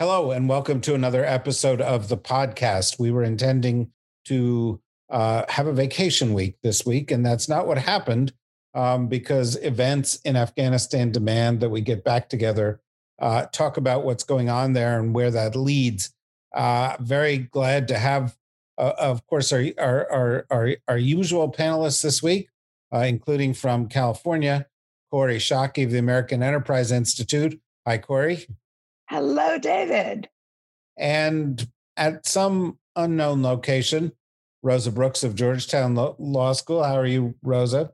Hello, and welcome to another episode of the podcast. We were intending to uh, have a vacation week this week, and that's not what happened um, because events in Afghanistan demand that we get back together, uh, talk about what's going on there and where that leads. Uh, very glad to have, uh, of course, our, our, our, our, our usual panelists this week, uh, including from California, Kori Schake of the American Enterprise Institute. Hi, Kori. Hello, David. And at some unknown location, Rosa Brooks of Georgetown Law School. How are you, Rosa?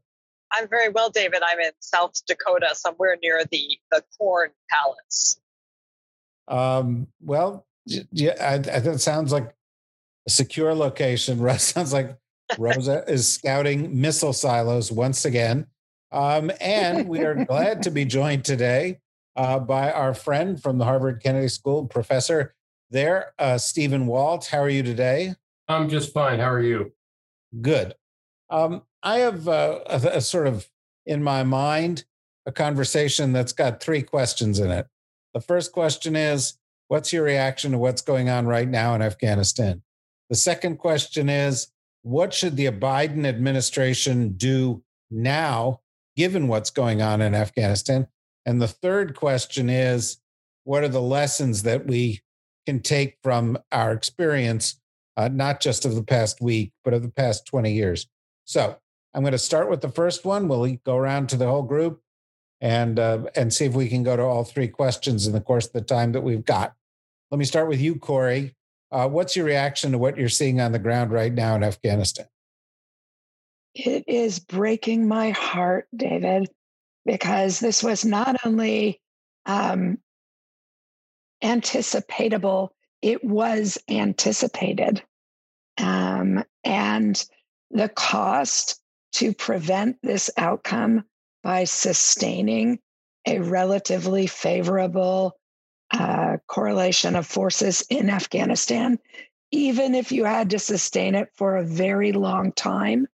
I'm very well, David. I'm in South Dakota, somewhere near the the Corn Palace. Um, well, yeah, I, I, that sounds like a secure location. Rosa sounds like Rosa is scouting missile silos once again. Um, and we are glad to be joined today uh, by our friend from the Harvard Kennedy School, professor there, uh, Stephen Walt. How are you today? I'm just fine. How are you? Good. Um, I have uh, a, a sort of in my mind a conversation that's got three questions in it. The first question is What's your reaction to what's going on right now in Afghanistan? The second question is What should the Biden administration do now, given what's going on in Afghanistan? And the third question is what are the lessons that we can take from our experience, uh, not just of the past week, but of the past 20 years? So I'm going to start with the first one. We'll go around to the whole group and uh, and see if we can go to all three questions in the course of the time that we've got. Let me start with you, Kori. Uh, what's your reaction to what you're seeing on the ground right now in Afghanistan? It is breaking my heart, David because this was not only um, anticipatable, it was anticipated. Um, and the cost to prevent this outcome by sustaining a relatively favorable uh, correlation of forces in Afghanistan, even if you had to sustain it for a very long time,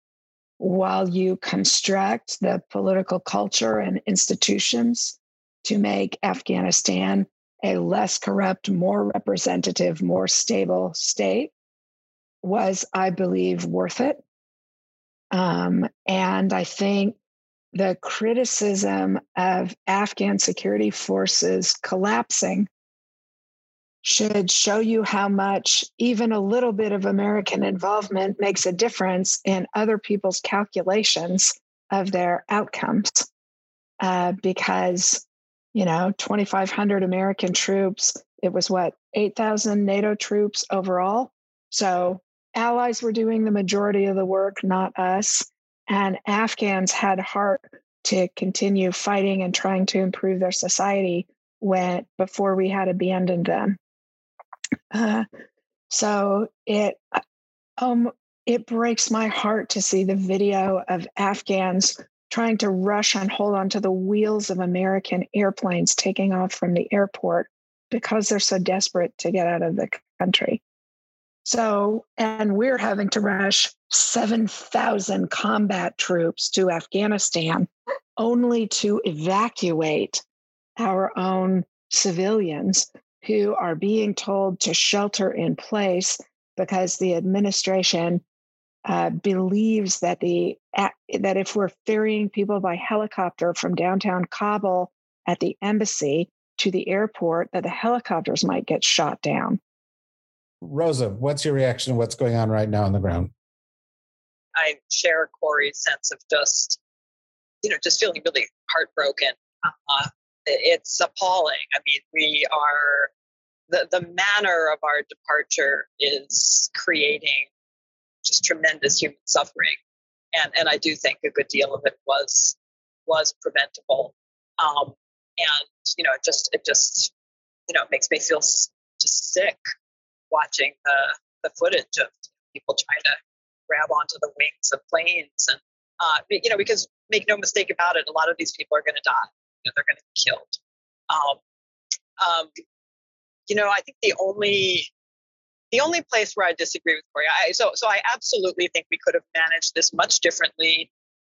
while you construct the political culture and institutions to make Afghanistan a less corrupt, more representative, more stable state was, I believe, worth it. Um, and I think the criticism of Afghan security forces collapsing should show you how much even a little bit of American involvement makes a difference in other people's calculations of their outcomes. Uh, because, you know, 2,500 American troops, it was what, 8,000 NATO troops overall. So allies were doing the majority of the work, not us. And Afghans had heart to continue fighting and trying to improve their society when before we had abandoned them. Uh, so it um it breaks my heart to see the video of Afghans trying to rush and hold onto the wheels of American airplanes taking off from the airport because they're so desperate to get out of the country. So, and we're having to rush 7,000 combat troops to Afghanistan only to evacuate our own civilians who are being told to shelter in place because the administration uh, believes that the that if we're ferrying people by helicopter from downtown Kabul at the embassy to the airport, that the helicopters might get shot down. Rosa, what's your reaction to what's going on right now on the ground? I share Kori's sense of just, you know, just feeling really heartbroken. Uh, it's appalling. I mean, we are the the manner of our departure is creating just tremendous human suffering, and and I do think a good deal of it was was preventable. Um, and you know, it just it just you know, it makes me feel just sick watching the the footage of people trying to grab onto the wings of planes and uh, you know because make no mistake about it a lot of these people are going to die know, they're going to be killed um, um, you know i think the only the only place where i disagree with Kori, I, so so i absolutely think we could have managed this much differently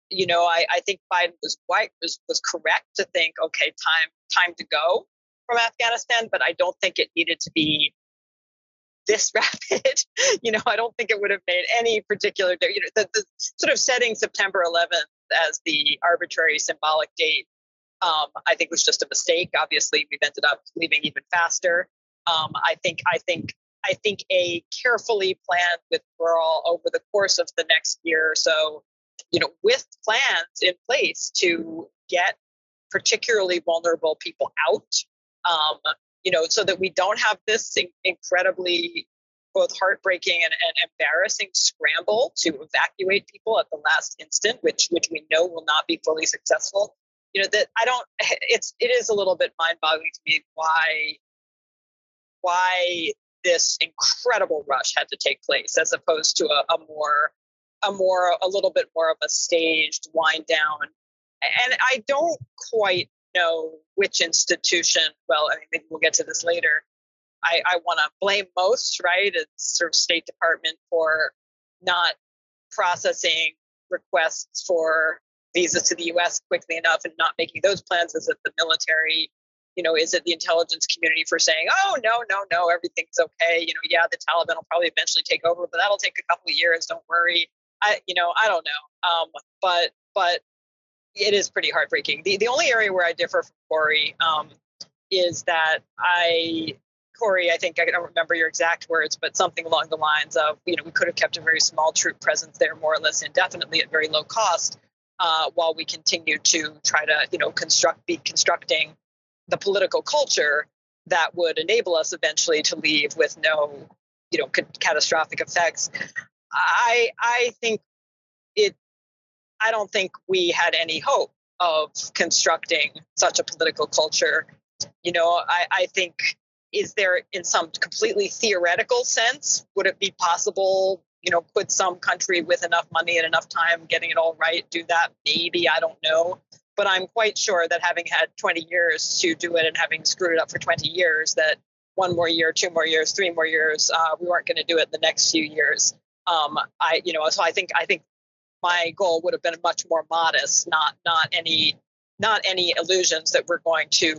you know i, I think biden was quite was, was correct to think okay time time to go from afghanistan but i don't think it needed to be this rapid. you know, I don't think it would have made any particular, you know, the, the sort of setting September 11th as the arbitrary symbolic date, um, I think was just a mistake. Obviously, we've ended up leaving even faster. Um, I think, I think, I think a carefully planned withdrawal over the course of the next year or so, you know, with plans in place to get particularly vulnerable people out, um, you know, so that we don't have this incredibly both heartbreaking and, and, embarrassing scramble to evacuate people at the last instant, which which we know will not be fully successful. You know that I don't. It's it is a little bit mind-boggling to me why why this incredible rush had to take place as opposed to a, a more a more a little bit more of a staged wind down. And I don't quite know which institution, well, I mean, maybe we'll get to this later. I, I want to blame most, right? It's sort of State Department for not processing requests for visas to the U.S. quickly enough and not making those plans. Is it the military? You know, is it the intelligence community for saying, "Oh no, no, no, everything's okay"? You know, yeah, the Taliban will probably eventually take over, but that'll take a couple of years. Don't worry. I, you know, I don't know. Um, but but it is pretty heartbreaking. The the only area where I differ from Kori um, is that I Kori, I think I don't remember your exact words, but something along the lines of, you know, we could have kept a very small troop presence there more or less indefinitely at very low cost, uh, while we continue to try to, you know, construct be constructing the political culture that would enable us eventually to leave with no, you know, catastrophic effects. I I think it I don't think we had any hope of constructing such a political culture. You know, I, I think is there in some completely theoretical sense would it be possible you know put some country with enough money and enough time getting it all right do that? Maybe i don't know. But i'm quite sure that having had 20 years to do it and having screwed it up for 20 years that one more year two more years three more years uh, we weren't going to do it the next few years. Um, i you know so i think i think my goal would have been much more modest, not not any not any illusions that we're going to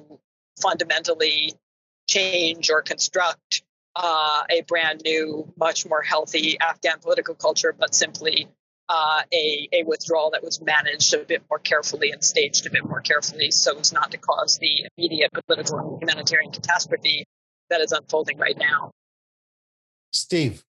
fundamentally change or construct uh, a brand new, much more healthy Afghan political culture, but simply uh, a, a withdrawal that was managed a bit more carefully and staged a bit more carefully so as not to cause the immediate political and humanitarian catastrophe that is unfolding right now. Steve.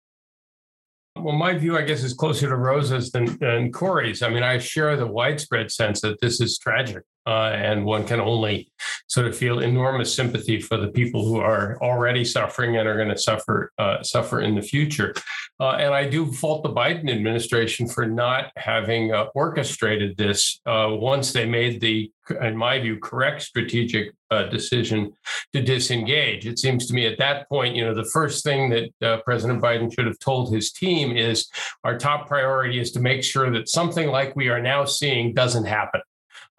Well, my view, I guess, is closer to Rosa's than, than Kori's. I mean, I share the widespread sense that this is tragic, uh, and one can only sort of feel enormous sympathy for the people who are already suffering and are going to suffer uh, suffer in the future. Uh, and I do fault the Biden administration for not having uh, orchestrated this uh, once they made the, in my view, correct strategic uh, decision to disengage. It seems to me at that point, you know, the first thing that President Biden should have told his team is our top priority is to make sure that something like we are now seeing doesn't happen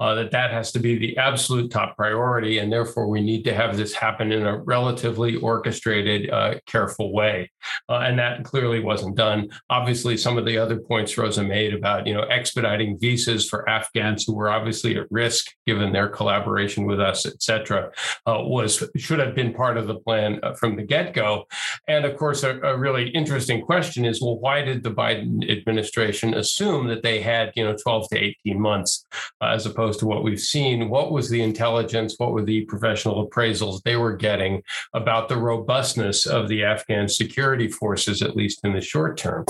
uh, that that has to be the absolute top priority, and therefore we need to have this happen in a relatively orchestrated, uh, careful way. Uh, and that clearly wasn't done. Obviously, some of the other points Rosa made about you know expediting visas for Afghans who were obviously at risk given their collaboration with us, et cetera, uh, was should have been part of the plan uh, from the get go. And of course, a, a really interesting question is, well, why did the Biden administration assume that they had you know 12 to 18 months uh, as opposed opposed to what we've seen. What was the intelligence? What were the professional appraisals they were getting about the robustness of the Afghan security forces, at least in the short term?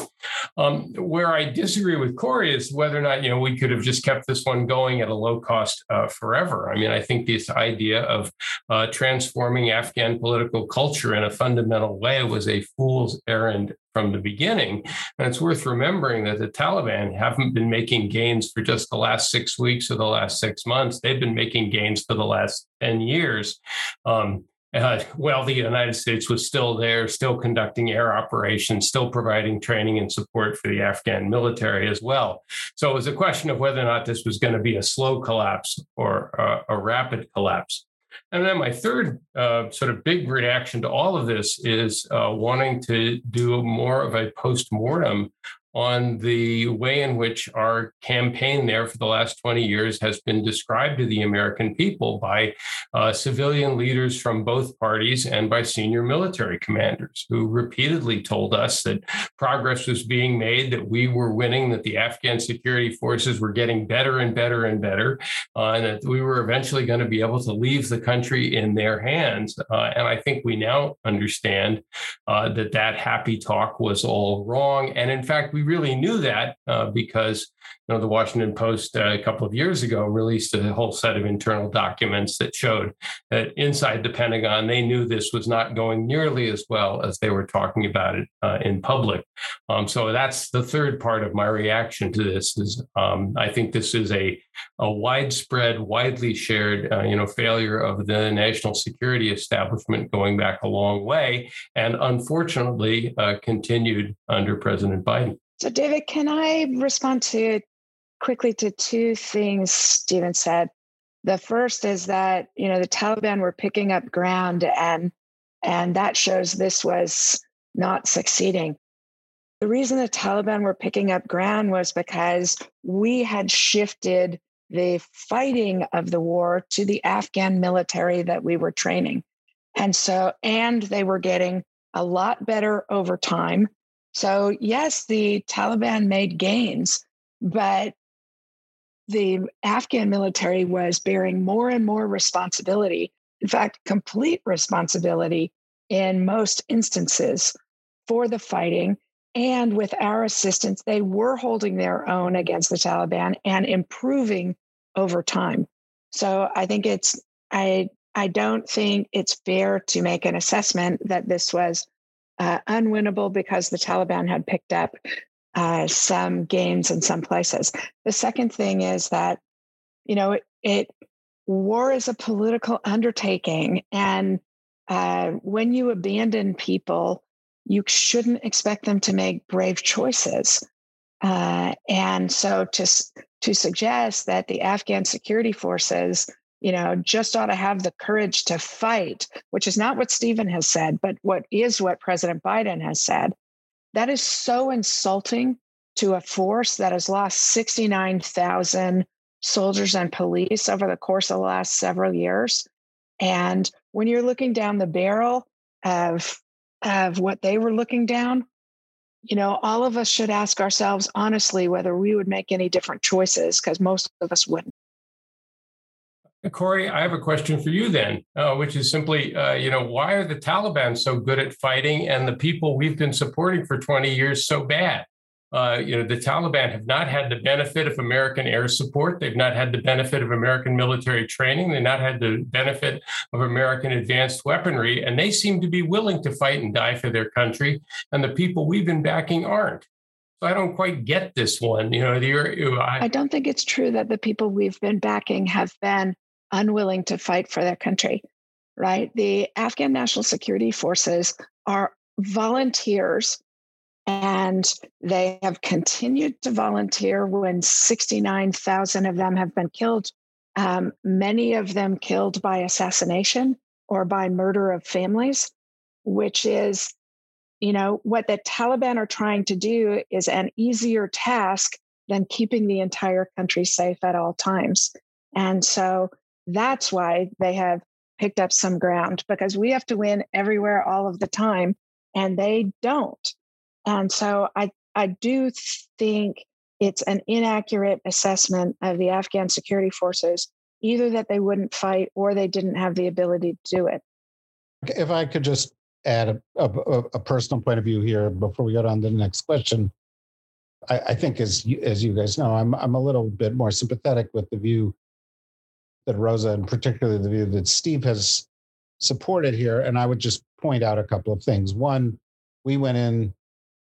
Um, where I disagree with Kori is whether or not you know we could have just kept this one going at a low cost uh, forever. I mean, I think this idea of uh, transforming Afghan political culture in a fundamental way was a fool's errand from the beginning. And it's worth remembering that the Taliban haven't been making gains for just the last six weeks or the last six months. They've been making gains for the last 10 years. Um, uh, the United States was still there, still conducting air operations, still providing training and support for the Afghan military as well. So it was a question of whether or not this was going to be a slow collapse or a rapid collapse. And then my third uh, sort of big reaction to all of this is uh, wanting to do more of a post mortem on the way in which our campaign there for the last 20 years has been described to the American people by uh, civilian leaders from both parties and by senior military commanders who repeatedly told us that progress was being made, that we were winning, that the Afghan security forces were getting better and better and better, uh, and that we were eventually going to be able to leave the country in their hands. Uh, and I think we now understand uh, that that happy talk was all wrong. And in fact, we we really knew that uh, because you know the Washington Post uh, a couple of years ago released a whole set of internal documents that showed that inside the Pentagon they knew this was not going nearly as well as they were talking about it uh, in public. Um, so that's the third part of my reaction to this. Is um, I think this is a a widespread, widely shared, uh, you know, failure of the national security establishment going back a long way, and unfortunately uh, continued under President Biden. So, David, can I respond to quickly to two things Stephen said? The first is that you know the Taliban were picking up ground, and and that shows this was not succeeding. The reason the Taliban were picking up ground was because we had shifted the fighting of the war to the Afghan military that we were training. And so, and they were getting a lot better over time. So, yes, the Taliban made gains, but the Afghan military was bearing more and more responsibility, in fact, complete responsibility in most instances for the fighting. And with our assistance, they were holding their own against the Taliban and improving over time. So I think it's, I, I don't think it's fair to make an assessment that this was uh, unwinnable because the Taliban had picked up uh, some gains in some places. The second thing is that, you know, it, it war is a political undertaking, and uh, when you abandon people, you shouldn't expect them to make brave choices. Uh, and so to to suggest that the Afghan security forces you know, just ought to have the courage to fight, which is not what Stephen has said, but what is what President Biden has said. That is so insulting to a force that has lost 69,000 soldiers and police over the course of the last several years. And when you're looking down the barrel of, of what they were looking down, you know, all of us should ask ourselves honestly whether we would make any different choices because most of us wouldn't. Kori, I have a question for you then, uh, which is simply, uh, you know, why are the Taliban so good at fighting and the people we've been supporting for 20 years so bad? Uh, you know, the Taliban have not had the benefit of American air support. They've not had the benefit of American military training. They've not had the benefit of American advanced weaponry. And they seem to be willing to fight and die for their country. And the people we've been backing aren't. So I don't quite get this one. You know, the, I, I don't think it's true that the people we've been backing have been unwilling to fight for their country, right? The Afghan National Security Forces are volunteers and they have continued to volunteer when 69,000 of them have been killed, um, many of them killed by assassination or by murder of families, which is, you know, what the Taliban are trying to do is an easier task than keeping the entire country safe at all times. And so that's why they have picked up some ground because we have to win everywhere all of the time and they don't. And so I, I do think it's an inaccurate assessment of the Afghan security forces, either that they wouldn't fight or they didn't have the ability to do it. If I could just add a, a, a personal point of view here before we go on to the next question. I, I think, as you, as you guys know, I'm I'm a little bit more sympathetic with the view that Rosa, and particularly the view that Steve has supported here. And I would just point out a couple of things. One, we went in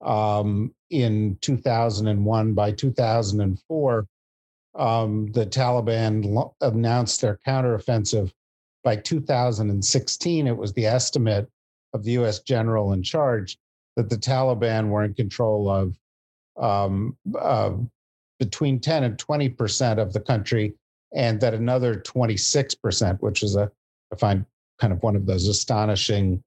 um, in 2001. By 2004, um, the Taliban announced their counteroffensive by 2016, it was the estimate of the US general in charge that the Taliban were in control of um, uh, between 10 and 20% of the country, and that another 26%, which is a, I find kind of one of those astonishing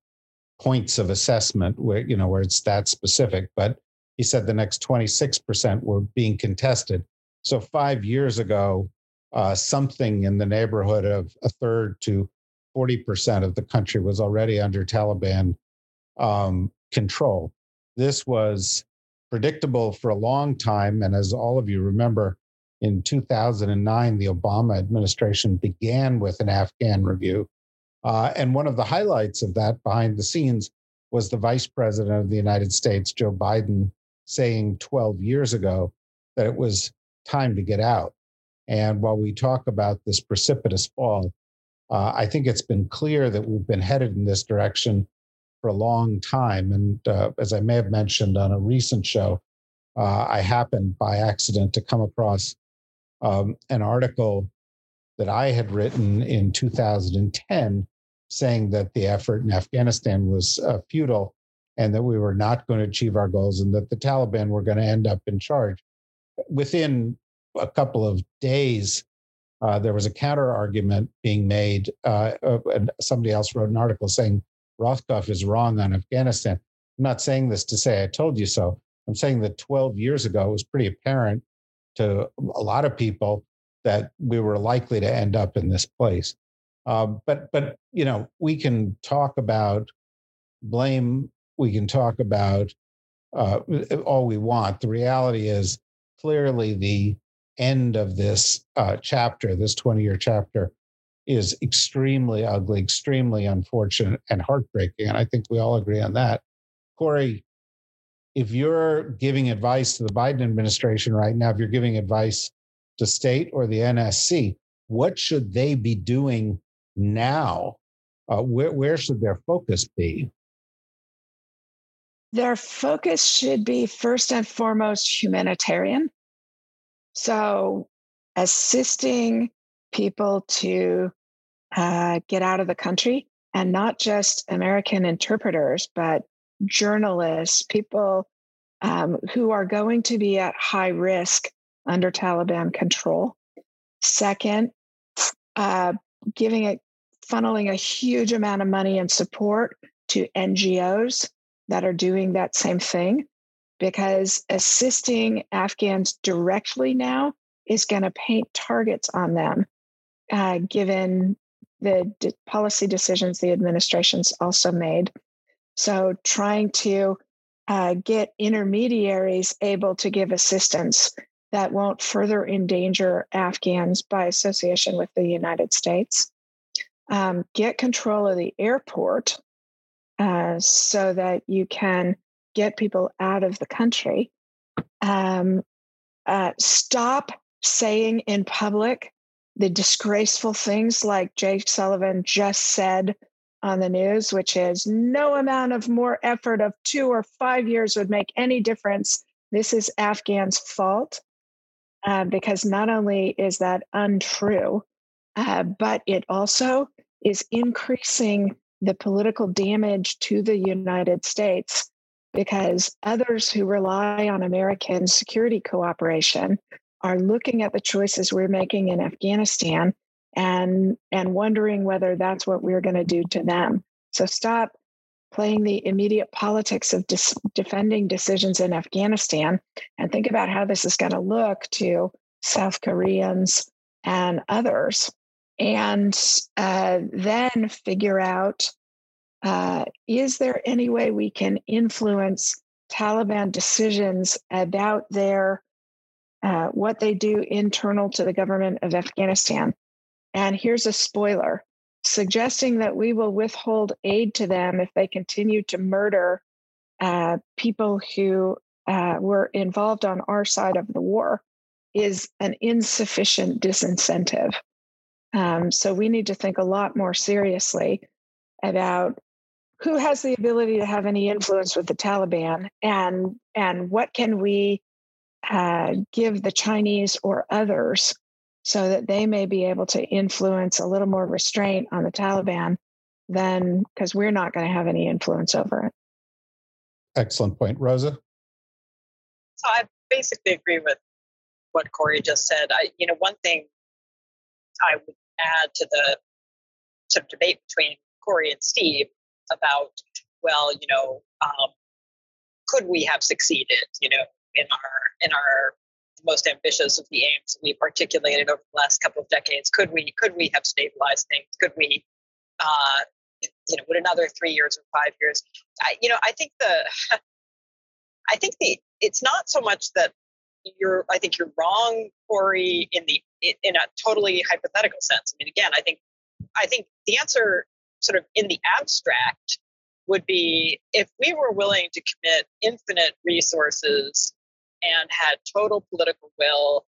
points of assessment where, you know, where it's that specific. But he said the next 26% were being contested. So five years ago, uh, something in the neighborhood of a third to 40% of the country was already under Taliban um, control. This was predictable for a long time. And as all of you remember, in 2009, the Obama administration began with an Afghan review. Uh, and one of the highlights of that behind the scenes was the vice president of the United States, Joe Biden, saying 12 years ago that it was time to get out. And while we talk about this precipitous fall, uh, I think it's been clear that we've been headed in this direction for a long time. And uh, as I may have mentioned on a recent show, uh, I happened by accident to come across um, an article that I had written in 2010 saying that the effort in Afghanistan was uh, futile and that we were not going to achieve our goals and that the Taliban were going to end up in charge. Within a couple of days, uh, there was a counter argument being made. Uh, and somebody else wrote an article saying Rothkopf is wrong on Afghanistan. I'm not saying this to say I told you so. I'm saying that 12 years ago, it was pretty apparent to a lot of people that we were likely to end up in this place. Uh, but, but you know, we can talk about blame. We can talk about uh, all we want. The reality is clearly the end of this uh, chapter, this 20 year chapter, is extremely ugly, extremely unfortunate, and heartbreaking. And I think we all agree on that. Kori, if you're giving advice to the Biden administration right now, if you're giving advice to state or the NSC, what should they be doing now? Uh, where, where should their focus be? Their focus should be first and foremost humanitarian. So, assisting people to uh, get out of the country, and not just American interpreters, but journalists, people um, who are going to be at high risk under Taliban control. Second, uh, giving it, funneling a huge amount of money and support to NGOs that are doing that same thing, because assisting Afghans directly now is going to paint targets on them, uh, given the d- policy decisions the administration's also made. So, trying to uh, get intermediaries able to give assistance that won't further endanger Afghans by association with the United States. Um, get control of the airport uh, so that you can get people out of the country. Um, uh, stop saying in public the disgraceful things like Jake Sullivan just said on the news, which is no amount of more effort of two or five years would make any difference. This is Afghans' fault. Uh, because not only is that untrue, uh, but it also is increasing the political damage to the United States because others who rely on American security cooperation are looking at the choices we're making in Afghanistan and and wondering whether that's what we're going to do to them. So stop playing the immediate politics of dis- defending decisions in Afghanistan and think about how this is going to look to South Koreans and others. And uh, then figure out uh, is there any way we can influence Taliban decisions about their uh, what they do internal to the government of Afghanistan. And here's a spoiler suggesting that we will withhold aid to them if they continue to murder uh, people who uh, were involved on our side of the war is an insufficient disincentive. Um, so we need to think a lot more seriously about who has the ability to have any influence with the Taliban and and what can we uh, give the Chinese or others so that they may be able to influence a little more restraint on the Taliban than because we're not going to have any influence over it. Excellent point. Rosa? So I basically agree with what Kori just said. I, you know, one thing I would add to the sort of debate between Kori and Steve about, well, you know, um, could we have succeeded, you know, in our in our most ambitious of the aims we've articulated over the last couple of decades? Could we could we have stabilized things? Could we, uh, you know, would another three years or five years? I, you know, I think the I think the it's not so much that you're I think you're wrong, Kori, in the in a totally hypothetical sense. I mean, again, I think I think the answer sort of in the abstract would be if we were willing to commit infinite resources and had total political will,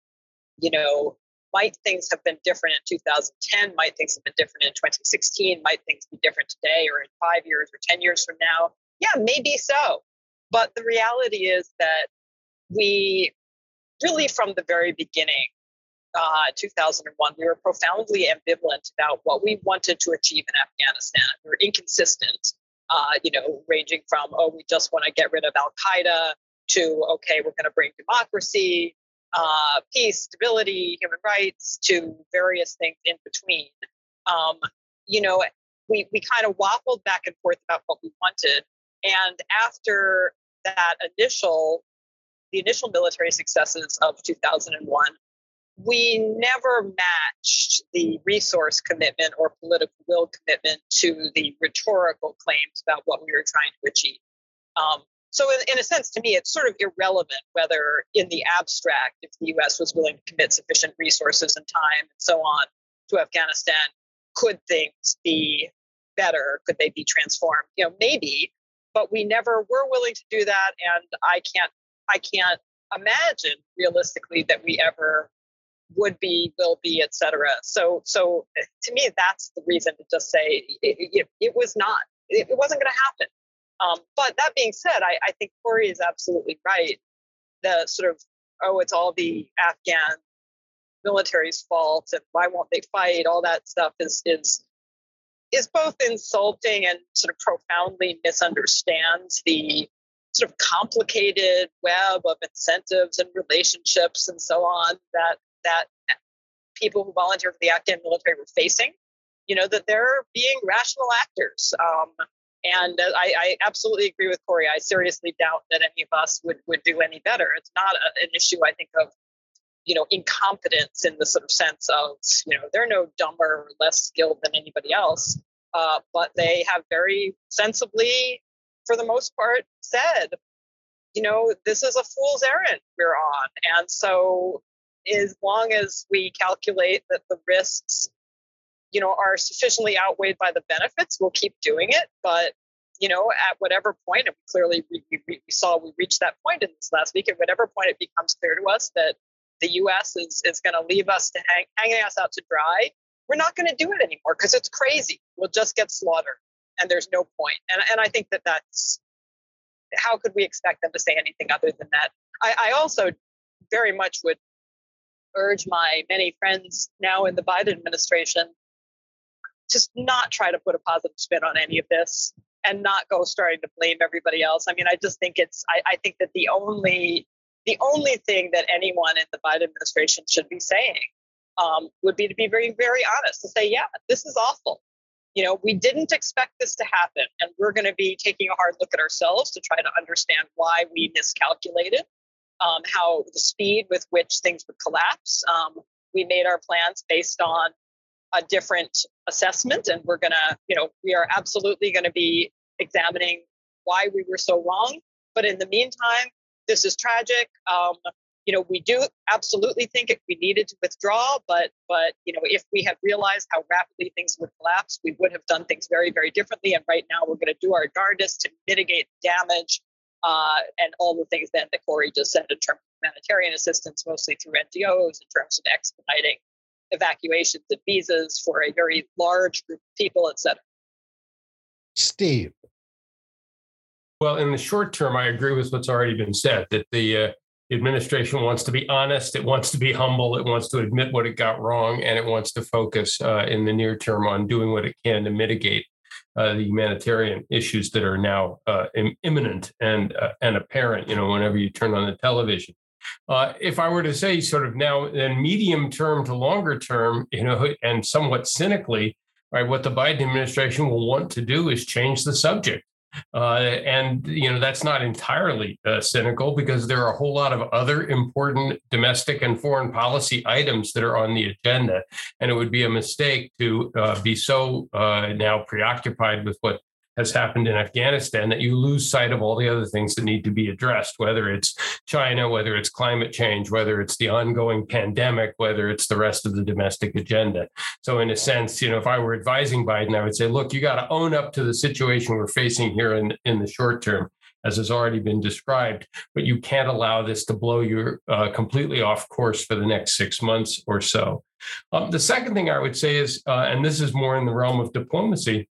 you know, might things have been different in 2010? Might things have been different in 2016? Might things be different today or in five years or 10 years from now? Yeah, maybe so. But the reality is that we really, from the very beginning, uh, 2001, we were profoundly ambivalent about what we wanted to achieve in Afghanistan. We were inconsistent, uh, you know, ranging from, oh, we just want to get rid of Al Qaeda to, okay, we're going to bring democracy, uh, peace, stability, human rights, to various things in between. Um, you know, we, we kind of waffled back and forth about what we wanted. And after that initial, the initial military successes of 2001, we never matched the resource commitment or political will commitment to the rhetorical claims about what we were trying to achieve. Um, so, in, in, a sense, to me, it's sort of irrelevant whether, in the abstract, if the U.S. was willing to commit sufficient resources and time and so on to Afghanistan, could things be better? Could they be transformed? You know, maybe, but we never were willing to do that, and I can't, I can't imagine realistically that we ever would be, will be, etc. So, so eh, to me, that's the reason to just say it, it, it was not, it, it wasn't going to happen. Um, but that being said, I, I think Kori is absolutely right. The sort of, oh, it's all the Afghan military's fault and why won't they fight? All that stuff is is is both insulting and sort of profoundly misunderstands the sort of complicated web of incentives and relationships and so on that that people who volunteer for the Afghan military were facing. You know that they're being rational actors. Um, and I, I, absolutely agree with Kori. I seriously doubt that any of us would, would do any better. It's not a, an issue, I think, of you know incompetence in the sort of sense of you know they're no dumber or less skilled than anybody else, uh, but they have very sensibly, for the most part, said, you know, this is a fool's errand we're on, and so as long as we calculate that the risks you know, are sufficiently outweighed by the benefits, we'll keep doing it. But you know, at whatever point, and clearly we, we, we saw we reached that point in this last week. At whatever point it becomes clear to us that the U.S. is is going to leave us to hang, hanging us out to dry, we're not going to do it anymore because it's crazy. We'll just get slaughtered, and there's no point. And and I think that that's how could we expect them to say anything other than that? I, I also very much would urge my many friends now in the Biden administration just not try to put a positive spin on any of this and not go starting to blame everybody else. I mean, I just think it's I, I think that the only the only thing that anyone in the Biden administration should be saying um, would be to be very, very honest to say, yeah, this is awful. You know, we didn't expect this to happen, and we're going to be taking a hard look at ourselves to try to understand why we miscalculated, um, how the speed with which things would collapse. Um, we made our plans based on a different assessment and we're going to you know we are absolutely going to be examining why we were so wrong. But in the meantime this is tragic. Um, you know we do absolutely think it, we needed to withdraw but but you know if we had realized how rapidly things would collapse we would have done things very very differently. And right now we're going to do our darndest to mitigate damage uh, and all the things then that Kori just said in terms of humanitarian assistance mostly through NGOs in terms of expediting evacuations and visas for a very large group of people, et cetera. Steve. Well, in the short term, I agree with what's already been said that the uh, administration wants to be honest, it wants to be humble, it wants to admit what it got wrong, and it wants to focus uh, in the near term on doing what it can to mitigate uh, the humanitarian issues that are now uh, imminent and uh, and apparent. You know, whenever you turn on the television. Uh, if I were to say, sort of now, then medium term to longer term, you know, and somewhat cynically, right, what the Biden administration will want to do is change the subject. Uh, and you know that's not entirely uh, cynical because there are a whole lot of other important domestic and foreign policy items that are on the agenda, and it would be a mistake to uh, be so uh, now preoccupied with what has happened in Afghanistan that you lose sight of all the other things that need to be addressed, whether it's China, whether it's climate change, whether it's the ongoing pandemic, whether it's the rest of the domestic agenda. So, in a sense, you know, if I were advising Biden, I would say, look, you got to own up to the situation we're facing here in, in the short term as has already been described, but you can't allow this to blow you uh, completely off course for the next six months or so. Um, the second thing I would say is, uh, and this is more in the realm of diplomacy,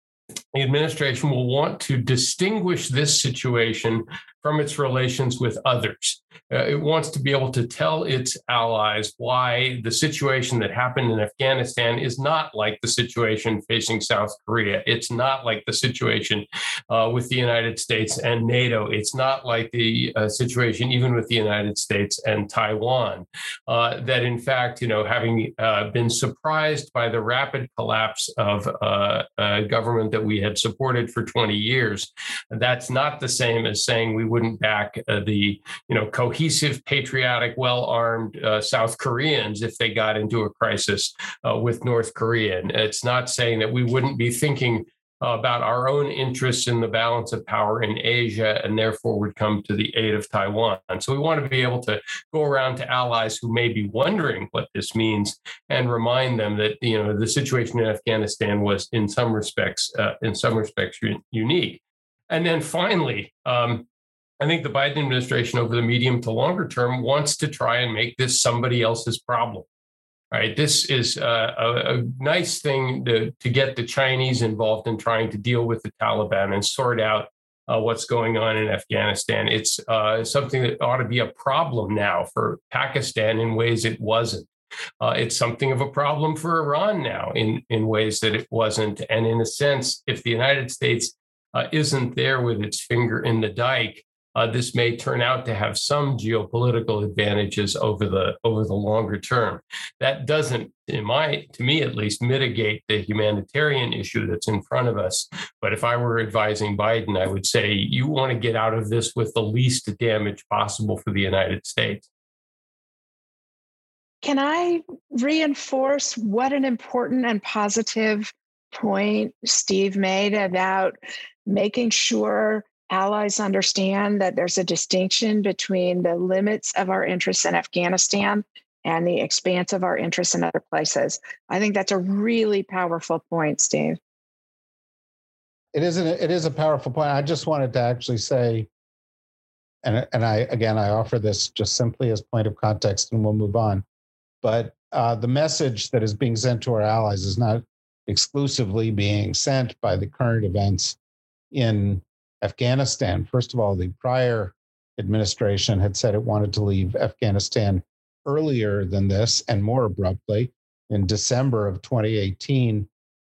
the administration will want to distinguish this situation from its relations with others. Uh, it wants to be able to tell its allies why the situation that happened in Afghanistan is not like the situation facing South Korea. It's not like the situation uh, with the United States and NATO. It's not like the uh, situation even with the United States and Taiwan. Uh, that in fact, you know, having uh, been surprised by the rapid collapse of uh, a government that we had supported for 20 years, that's not the same as saying we wouldn't back the, you know, cohesive, patriotic, well armed uh, South Koreans if they got into a crisis uh, with North Korea. And it's not saying that we wouldn't be thinking about our own interests in the balance of power in Asia and therefore would come to the aid of Taiwan. So we want to be able to go around to allies who may be wondering what this means and remind them that you know the situation in Afghanistan was in some respects uh, in some respects unique. And then finally, um, I think the Biden administration over the medium to longer term wants to try and make this somebody else's problem. Right. This is a, a, nice thing to, to get the Chinese involved in trying to deal with the Taliban and sort out uh, what's going on in Afghanistan. It's uh, something that ought to be a problem now for Pakistan in ways it wasn't. Uh, it's something of a problem for Iran now in, in ways that it wasn't. And in a sense, if the United States uh, isn't there with its finger in the dike, uh, this may turn out to have some geopolitical advantages over the over the longer term. That doesn't, in my to me at least, mitigate the humanitarian issue that's in front of us. But if I were advising Biden, I would say you want to get out of this with the least damage possible for the United States. Can I reinforce what an important and positive point Steve made about making sure allies understand that there's a distinction between the limits of our interests in Afghanistan and the expanse of our interests in other places. I think that's a really powerful point, Steve. It is a, it is a powerful point. I just wanted to actually say, and and I again I offer this just simply as point of context, and we'll move on. But uh, the message that is being sent to our allies is not exclusively being sent by the current events in Afghanistan. First of all, the prior administration had said it wanted to leave Afghanistan earlier than this and more abruptly. In December of 2018,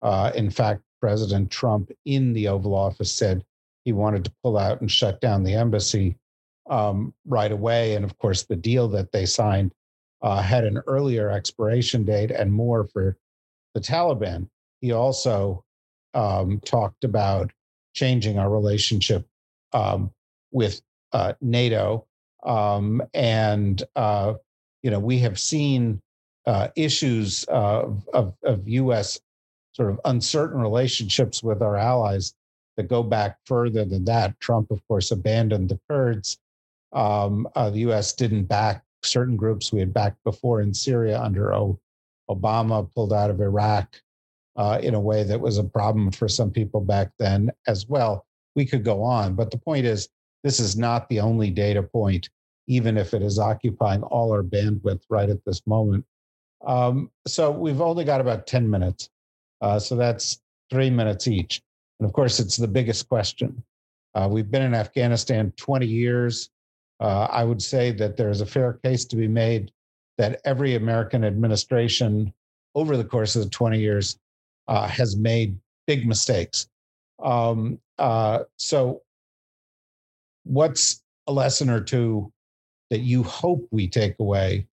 uh, in fact, President Trump in the Oval Office said he wanted to pull out and shut down the embassy um, right away. And of course, the deal that they signed uh, had an earlier expiration date and more for the Taliban. He also um, talked about changing our relationship um, with uh, NATO. Um, and, uh, you know, we have seen uh, issues of, of, of, U.S. sort of uncertain relationships with our allies that go back further than that. Trump, of course, abandoned the Kurds. Um, uh, the U.S. didn't back certain groups we had backed before in Syria under o- Obama, pulled out of Iraq uh, in a way that was a problem for some people back then as well. We could go on, but the point is, this is not the only data point, even if it is occupying all our bandwidth right at this moment. Um, so we've only got about 10 minutes. Uh, so that's three minutes each. And of course, it's the biggest question. Uh, we've been in Afghanistan 20 years. uh, I would say that there is a fair case to be made that every American administration over the course of the 20 years uh, has made big mistakes. Um, uh, so, what's a lesson or two that you hope we take away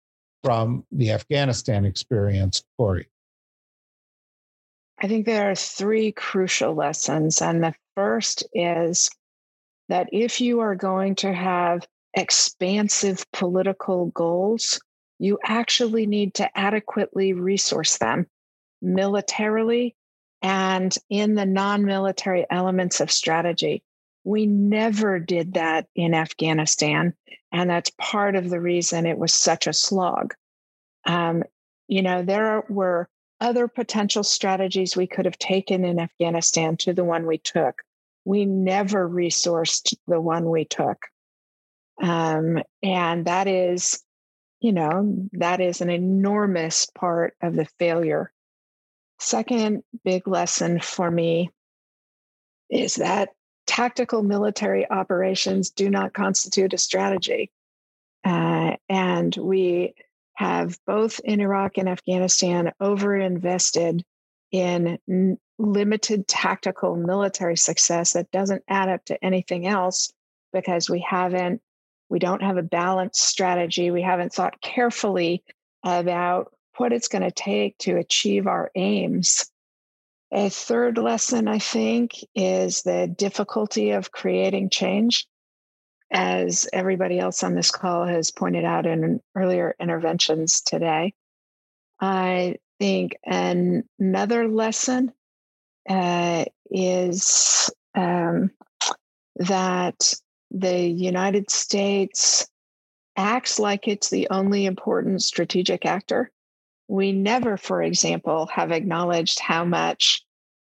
from the Afghanistan experience, Kori? I think there are three crucial lessons. And the first is that if you are going to have expansive political goals, you actually need to adequately resource them militarily and in the non military elements of strategy. We never did that in Afghanistan. And that's part of the reason it was such a slog. Um, you know, there were other potential strategies we could have taken in Afghanistan to the one we took. We never resourced the one we took. Um, and that is, you know, that is an enormous part of the failure. Second big lesson for me is that tactical military operations do not constitute a strategy. Uh, and we have both in Iraq and Afghanistan overinvested in n- limited tactical military success that doesn't add up to anything else because we haven't we don't have a balanced strategy we haven't thought carefully about what it's going to take to achieve our aims a third lesson i think is the difficulty of creating change as everybody else on this call has pointed out in earlier interventions today. I think an, another lesson uh, is um, that the United States acts like it's the only important strategic actor. We never, for example, have acknowledged how much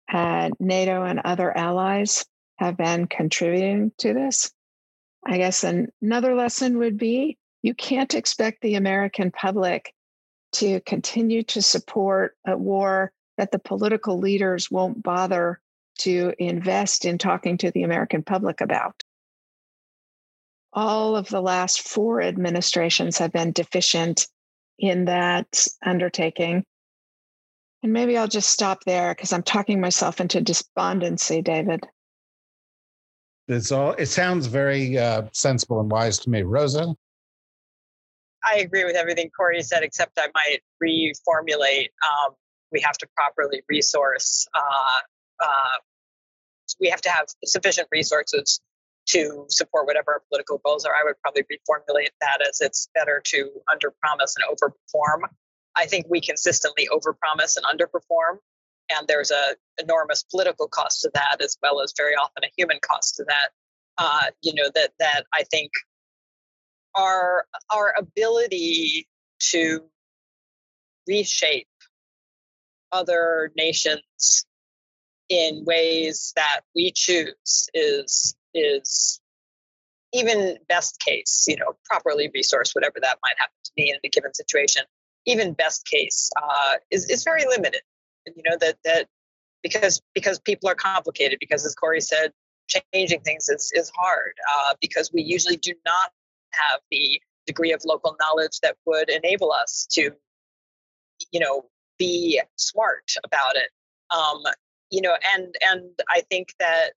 uh, NATO and other allies have been contributing to this. I guess another lesson would be you can't expect the American public to continue to support a war that the political leaders won't bother to invest in talking to the American public about. All of the last four administrations have been deficient in that undertaking. And maybe I'll just stop there because I'm talking myself into despondency, David. It's all. It sounds very uh, sensible and wise to me, Rosa. I agree with everything Kori said, except I might reformulate. Um, we have to properly resource. Uh, uh, we have to have sufficient resources to support whatever our political goals are. I would probably reformulate that as it's better to underpromise and overperform. I think we consistently overpromise and underperform and there's a enormous political cost to that as well as very often a human cost to that uh, you know that that i think our our ability to reshape other nations in ways that we choose is is even best case you know properly resourced whatever that might happen to be in a given situation even best case uh, is, is very limited. You know that that because because people are complicated because as Kori said changing things is is hard uh, because we usually do not have the degree of local knowledge that would enable us to you know be smart about it. Um, you know and and i think that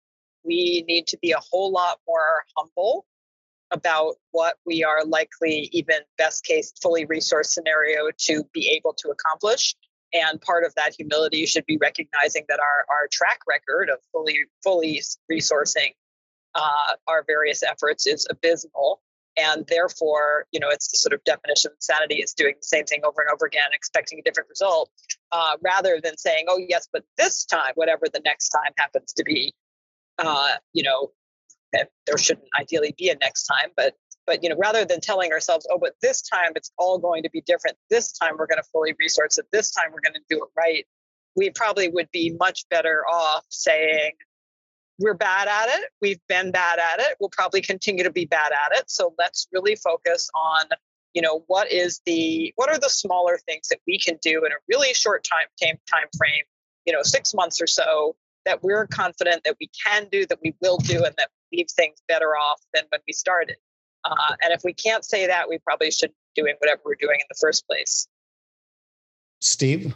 we need to be a whole lot more humble about what we are likely even best case fully resourced scenario to be able to accomplish. And part of that humility should be recognizing that our, our track record of fully fully resourcing uh, our various efforts is abysmal. And therefore you know it's the sort of definition of insanity is doing the same thing over and over again expecting a different result uh, rather than saying oh yes but this time whatever the next time happens to be uh, you know there shouldn't ideally be a next time but but you know rather than telling ourselves oh but this time it's all going to be different. This time we're going to fully resource it. This time we're going to do it right we probably would be much better off saying we're bad at it. We've been bad at it. We'll probably continue to be bad at it. So let's really focus on you know what is the what are the smaller things that we can do in a really short time time, frame you know six months or so that we're confident that we can do that we will do and that leave things better off than when we started Uh, and if we can't say that, we probably shouldn't be doing whatever we're doing in the first place. Steve?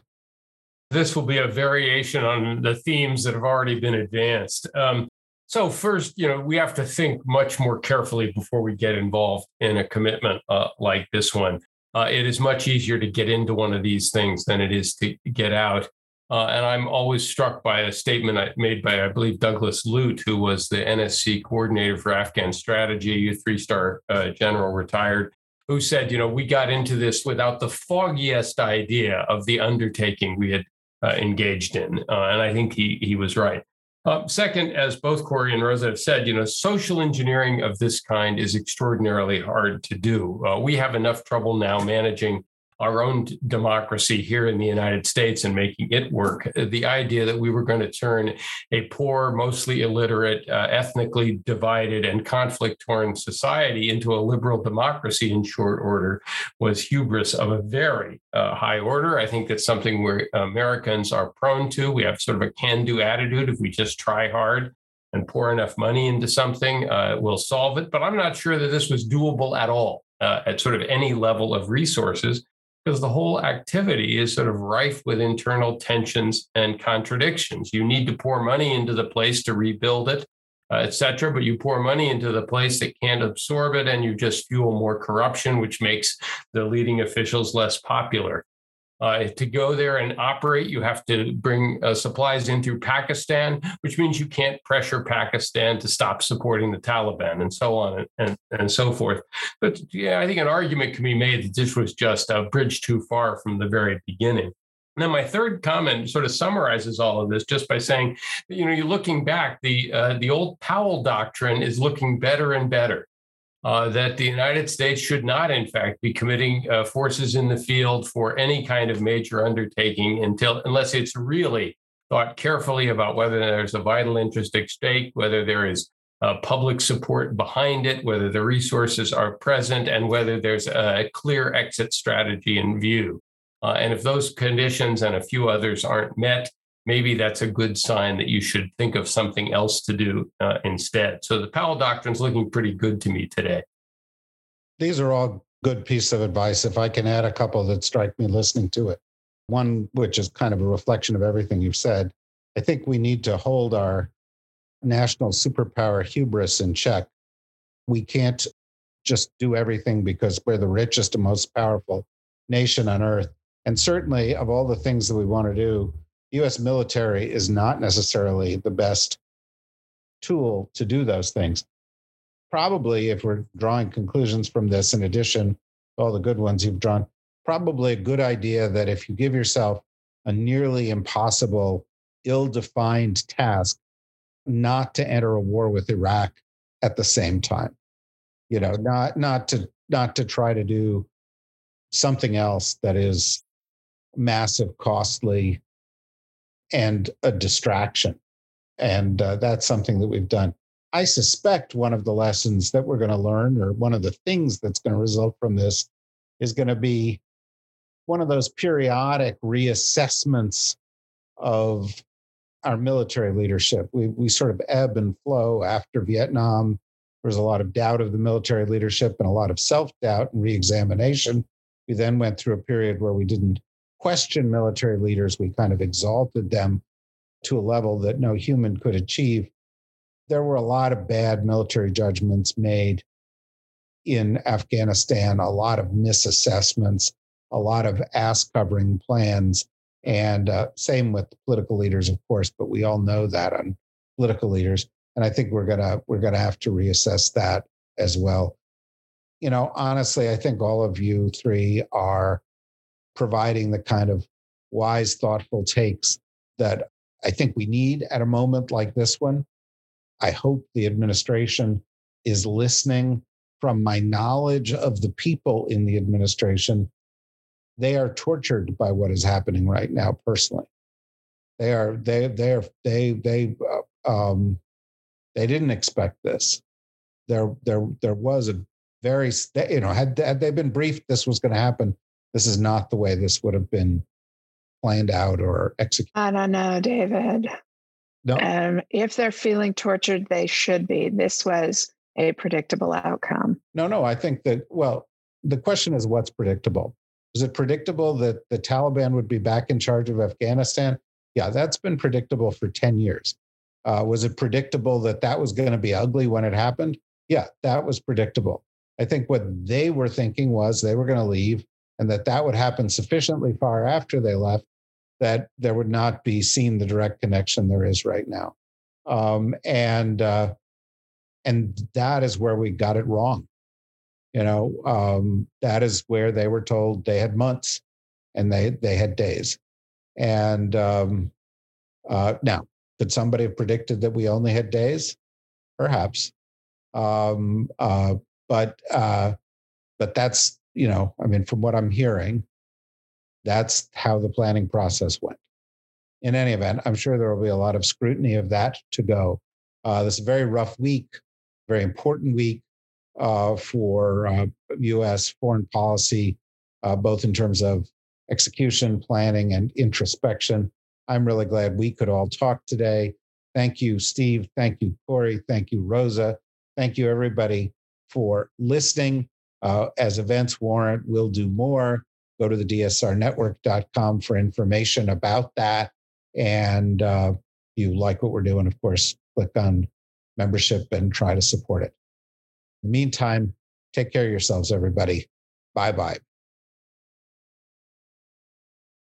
This will be a variation on the themes that have already been advanced. Um, so, first, you know, we have to think much more carefully before we get involved in a commitment uh, like this one. Uh, it is much easier to get into one of these things than it is to get out. Uh, and I'm always struck by a statement made by, I believe, Douglas Lute, who was the NSC coordinator for Afghan strategy, a three star uh, general retired, who said, you know, we got into this without the foggiest idea of the undertaking we had uh, engaged in. Uh, and I think he, he was right. Uh, second, as both Kori and Rosa have said, you know, social engineering of this kind is extraordinarily hard to do. Uh, we have enough trouble now managing our own democracy here in the United States and making it work. The idea that we were going to turn a poor, mostly illiterate, uh, ethnically divided, and conflict torn society into a liberal democracy in short order was hubris of a very uh, high order. I think that's something where Americans are prone to. We have sort of a can do attitude if we just try hard and pour enough money into something, uh, we'll solve it. But I'm not sure that this was doable at all uh, at sort of any level of resources because the whole activity is sort of rife with internal tensions and contradictions. You need to pour money into the place to rebuild it, uh, et cetera, but you pour money into the place that can't absorb it and you just fuel more corruption, which makes the leading officials less popular. Uh, to go there and operate, you have to bring uh, supplies in through Pakistan, which means you can't pressure Pakistan to stop supporting the Taliban and so on and, and, so forth. But yeah, I think an argument can be made that this was just a bridge too far from the very beginning. And then my third comment sort of summarizes all of this just by saying, you know, you're looking back, the uh, the old Powell doctrine is looking better and better uh, that the United States should not, in fact, be committing uh, forces in the field for any kind of major undertaking until, unless it's really thought carefully about whether there's a vital interest at stake, whether there is uh, public support behind it, whether the resources are present, and whether there's a clear exit strategy in view. Uh, and if those conditions and a few others aren't met, maybe that's a good sign that you should think of something else to do uh, instead. So the Powell doctrine is looking pretty good to me today. These are all good pieces of advice. If I can add a couple that strike me listening to it, one which is kind of a reflection of everything you've said. I think we need to hold our national superpower hubris in check. We can't just do everything because we're the richest and most powerful nation on earth. And certainly, of all the things that we want to do, US military is not necessarily the best tool to do those things. Probably, if we're drawing conclusions from this, in addition to all the good ones you've drawn, probably a good idea that if you give yourself a nearly impossible, ill defined task, not to enter a war with Iraq at the same time. You know, not not to not to try to do something else that is massive, costly, and a distraction. And uh, that's something that we've done. I suspect one of the lessons that we're going to learn, or one of the things that's going to result from this, is going to be one of those periodic reassessments of our military leadership. We, we sort of ebb and flow after Vietnam. There was a lot of doubt of the military leadership and a lot of self doubt and re examination. We then went through a period where we didn't questioned military leaders. We kind of exalted them to a level that no human could achieve. There were a lot of bad military judgments made in Afghanistan, a lot of misassessments, a lot of ass covering plans. And uh, same with political leaders, of course, but we all know that on political leaders. And I think we're gonna we're gonna have to reassess that as well. You know, honestly, I think all of you three are providing the kind of wise, thoughtful takes that I think we need at a moment like this one. I hope the administration is listening from my knowledge of the people in the administration. They are tortured by what is happening right now personally. They are, they, they're, they, they, uh, um, they didn't expect this. There, there, there was a very, you know, had, had they been briefed this was going to happen, this is not the way this would have been planned out or executed. I don't know, David. No. Um, if they're feeling tortured, they should be. This was a predictable outcome. No, no, I think that, well, the question is what's predictable? Is it predictable that the Taliban would be back in charge of Afghanistan? Yeah, that's been predictable for 10 years. Uh, was it predictable that that was going to be ugly when it happened? Yeah, that was predictable. I think what they were thinking was they were going to leave and that that would happen sufficiently far after they left that there would not be seen the direct connection there is right now. Um, and uh, and that is where we got it wrong. You know, um, that is where they were told they had months and they they had days. And um, uh, now, could somebody have predicted that we only had days? Perhaps. Um, uh, but uh, but that's you know, I mean, from what I'm hearing, that's how the planning process went. In any event, I'm sure there will be a lot of scrutiny of that to go. Uh, this is a very rough week, very important week uh, for uh, U.S. foreign policy, uh, both in terms of execution, planning, and introspection. I'm really glad we could all talk today. Thank you, Steve. Thank you, Kori. Thank you, Rosa. Thank you, everybody, for listening. Uh, as events warrant, we'll do more. Go to the dsrnetwork.com for information about that. And uh, if you like what we're doing, of course, click on membership and try to support it. In the meantime, take care of yourselves, everybody. Bye bye.